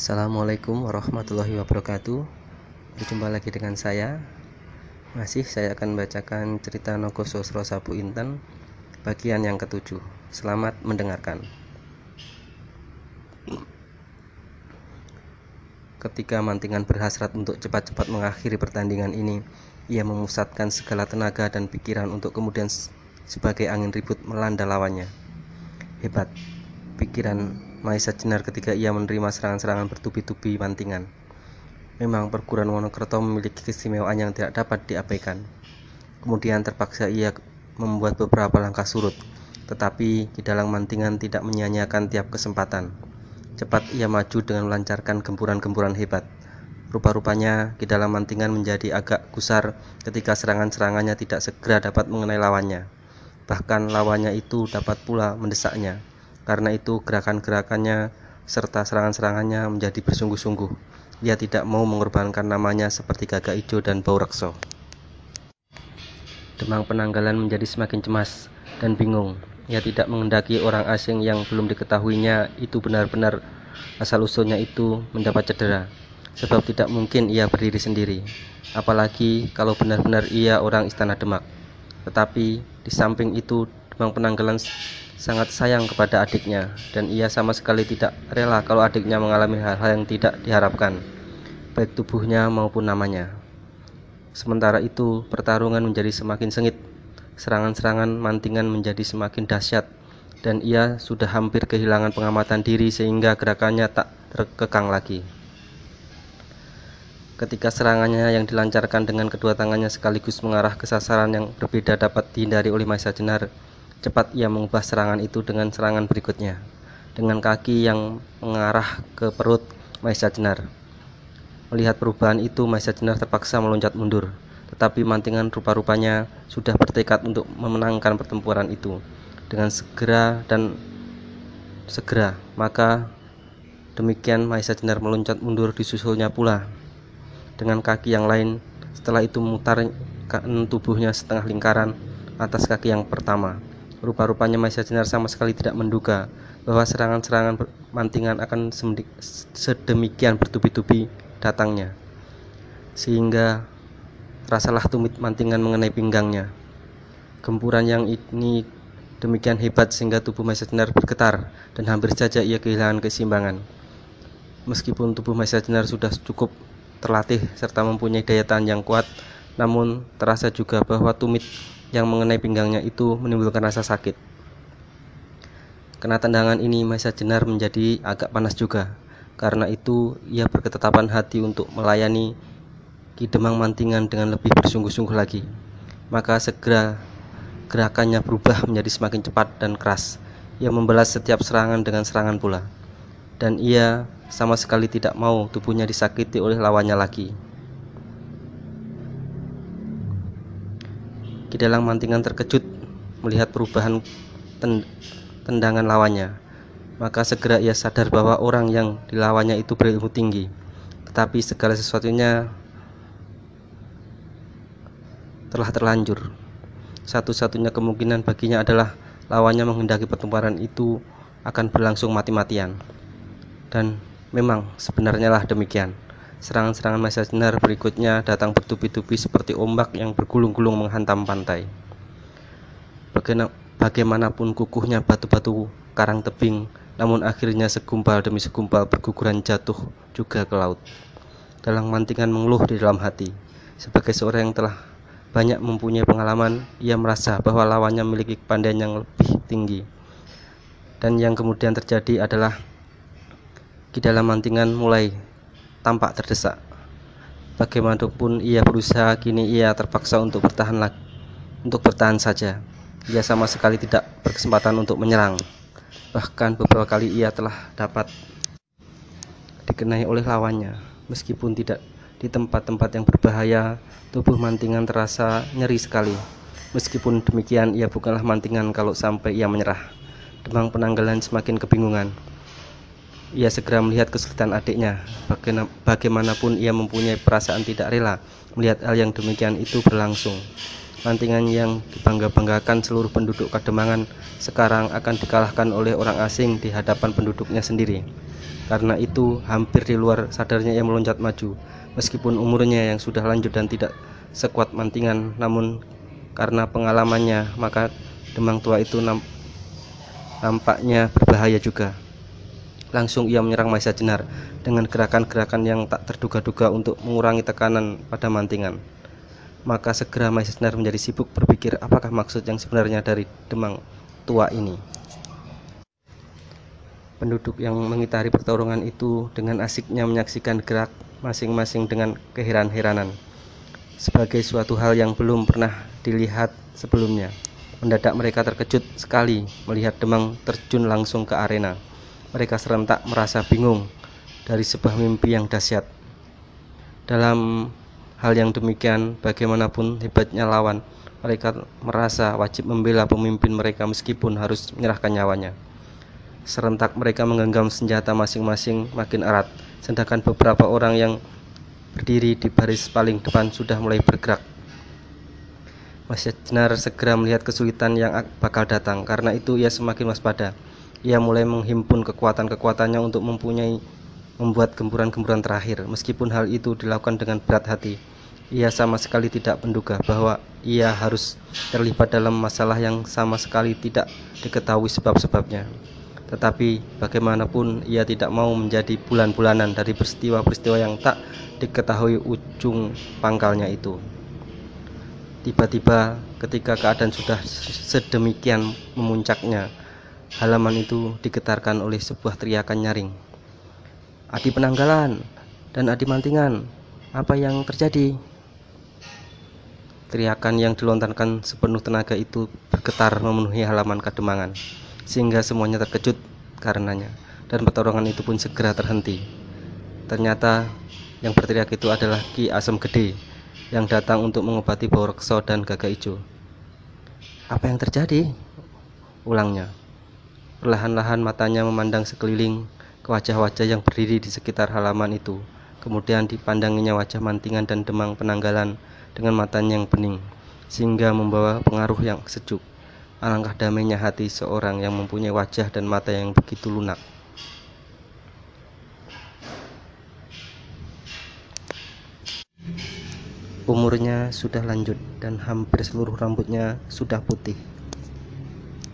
Assalamualaikum warahmatullahi wabarakatuh. Berjumpa lagi dengan saya. Masih saya akan membacakan cerita Nogo Sosro Sabu Inten Bagian yang ketujuh. Selamat mendengarkan. Ketika mantingan berhasrat untuk cepat-cepat mengakhiri pertandingan ini Ia memusatkan segala tenaga dan pikiran untuk kemudian sebagai angin ribut melanda lawannya. Hebat Pikiran Maisa Jenar ketika ia menerima serangan-serangan bertubi-tubi mantingan. Memang perguruan Wonokerto memiliki keistimewaan yang tidak dapat diabaikan. Kemudian terpaksa ia membuat beberapa langkah surut, tetapi di dalam mantingan tidak menyia-nyiakan tiap kesempatan. Cepat ia maju dengan melancarkan gempuran-gempuran hebat. Rupa-rupanya di dalam mantingan menjadi agak gusar ketika serangan-serangannya tidak segera dapat mengenai lawannya. Bahkan lawannya itu dapat pula mendesaknya karena itu gerakan-gerakannya serta serangan-serangannya menjadi bersungguh-sungguh. Ia tidak mau mengorbankan namanya seperti gagak ijo dan bau rekso. Demang penanggalan menjadi semakin cemas dan bingung. Ia tidak mengendaki orang asing yang belum diketahuinya itu benar-benar asal-usulnya itu mendapat cedera. Sebab tidak mungkin ia berdiri sendiri. Apalagi kalau benar-benar ia orang istana Demak. Tetapi di samping itu Demang Penanggalan sangat sayang kepada adiknya dan ia sama sekali tidak rela kalau adiknya mengalami hal-hal yang tidak diharapkan, baik tubuhnya maupun namanya. Sementara itu, pertarungan menjadi semakin sengit, serangan-serangan mantingan menjadi semakin dahsyat, dan ia sudah hampir kehilangan pengamatan diri sehingga gerakannya tak terkekang lagi. Ketika serangannya yang dilancarkan dengan kedua tangannya sekaligus mengarah ke sasaran yang berbeda dapat dihindari oleh Maisa Jenar, Cepat ia mengubah serangan itu dengan serangan berikutnya, dengan kaki yang mengarah ke perut Maisa Jenar. Melihat perubahan itu, Maisa Jenar terpaksa meloncat mundur, tetapi mantingan rupa-rupanya sudah bertekad untuk memenangkan pertempuran itu dengan segera dan segera. Maka demikian Maisa Jenar meloncat mundur disusulnya pula dengan kaki yang lain. Setelah itu memutar tubuhnya setengah lingkaran atas kaki yang pertama. Rupa-rupanya Maisa Jenar sama sekali tidak menduga bahwa serangan-serangan mantingan akan sedemikian bertubi-tubi datangnya. Sehingga rasalah tumit mantingan mengenai pinggangnya. Gempuran yang ini demikian hebat sehingga tubuh Maisa Jenar bergetar dan hampir saja ia kehilangan keseimbangan. Meskipun tubuh Maisa Jenar sudah cukup terlatih serta mempunyai daya tahan yang kuat, namun terasa juga bahwa tumit yang mengenai pinggangnya itu menimbulkan rasa sakit. Kena tendangan ini Maisa Jenar menjadi agak panas juga. Karena itu ia berketetapan hati untuk melayani Ki Demang Mantingan dengan lebih bersungguh-sungguh lagi. Maka segera gerakannya berubah menjadi semakin cepat dan keras. Ia membalas setiap serangan dengan serangan pula. Dan ia sama sekali tidak mau tubuhnya disakiti oleh lawannya lagi. Dalam Mantingan terkejut melihat perubahan tendangan lawannya. Maka segera ia sadar bahwa orang yang dilawannya itu berilmu tinggi. Tetapi segala sesuatunya telah terlanjur. Satu-satunya kemungkinan baginya adalah lawannya menghendaki pertempuran itu akan berlangsung mati-matian. Dan memang sebenarnya lah demikian. Serangan-serangan Maisa Jenar berikutnya datang bertubi-tubi seperti ombak yang bergulung-gulung menghantam pantai. Bagaimanapun kukuhnya batu-batu karang tebing, namun akhirnya segumpal demi segumpal berguguran jatuh juga ke laut. Dalam mantingan mengeluh di dalam hati. Sebagai seorang yang telah banyak mempunyai pengalaman, ia merasa bahwa lawannya memiliki kepandaian yang lebih tinggi. Dan yang kemudian terjadi adalah di dalam mantingan mulai tampak terdesak. Bagaimanapun ia berusaha, kini ia terpaksa untuk bertahan lagi, untuk bertahan saja. Ia sama sekali tidak berkesempatan untuk menyerang. Bahkan beberapa kali ia telah dapat dikenai oleh lawannya. Meskipun tidak di tempat-tempat yang berbahaya, tubuh mantingan terasa nyeri sekali. Meskipun demikian, ia bukanlah mantingan kalau sampai ia menyerah. Demang penanggalan semakin kebingungan. Ia segera melihat kesulitan adiknya. Bagaimanapun ia mempunyai perasaan tidak rela melihat hal yang demikian itu berlangsung. Mantingan yang dibangga-banggakan seluruh penduduk Kademangan sekarang akan dikalahkan oleh orang asing di hadapan penduduknya sendiri. Karena itu, hampir di luar sadarnya ia meloncat maju. Meskipun umurnya yang sudah lanjut dan tidak sekuat mantingan, namun karena pengalamannya, maka demang tua itu nampaknya berbahaya juga. Langsung ia menyerang Maisa Jenar dengan gerakan-gerakan yang tak terduga-duga untuk mengurangi tekanan pada mantingan. Maka segera Maisa Jenar menjadi sibuk berpikir apakah maksud yang sebenarnya dari demang tua ini. Penduduk yang mengitari pertarungan itu dengan asiknya menyaksikan gerak masing-masing dengan keheran-heranan. Sebagai suatu hal yang belum pernah dilihat sebelumnya. Mendadak mereka terkejut sekali melihat Demang terjun langsung ke arena mereka serentak merasa bingung dari sebuah mimpi yang dahsyat. Dalam hal yang demikian, bagaimanapun hebatnya lawan, mereka merasa wajib membela pemimpin mereka meskipun harus menyerahkan nyawanya. Serentak mereka menggenggam senjata masing-masing makin erat, sedangkan beberapa orang yang berdiri di baris paling depan sudah mulai bergerak. Masih Jenar segera melihat kesulitan yang bakal datang, karena itu ia semakin waspada ia mulai menghimpun kekuatan-kekuatannya untuk mempunyai membuat gempuran-gempuran terakhir. Meskipun hal itu dilakukan dengan berat hati, ia sama sekali tidak menduga bahwa ia harus terlibat dalam masalah yang sama sekali tidak diketahui sebab-sebabnya. Tetapi bagaimanapun ia tidak mau menjadi bulan-bulanan dari peristiwa-peristiwa yang tak diketahui ujung pangkalnya itu. Tiba-tiba ketika keadaan sudah sedemikian memuncaknya, Halaman itu digetarkan oleh sebuah teriakan nyaring. Adi Penanggalan dan Adi Mantingan, apa yang terjadi? Teriakan yang dilontarkan sepenuh tenaga itu bergetar memenuhi halaman Kademangan, sehingga semuanya terkejut karenanya, dan pertarungan itu pun segera terhenti. Ternyata yang berteriak itu adalah Ki Asem Gede yang datang untuk mengobati bau rekso dan gagak hijau. Apa yang terjadi? Ulangnya. Perlahan-lahan matanya memandang sekeliling ke wajah-wajah yang berdiri di sekitar halaman itu. Kemudian dipandanginya wajah mantingan dan demang penanggalan dengan matanya yang bening, sehingga membawa pengaruh yang sejuk. Alangkah damainya hati seorang yang mempunyai wajah dan mata yang begitu lunak. Umurnya sudah lanjut dan hampir seluruh rambutnya sudah putih.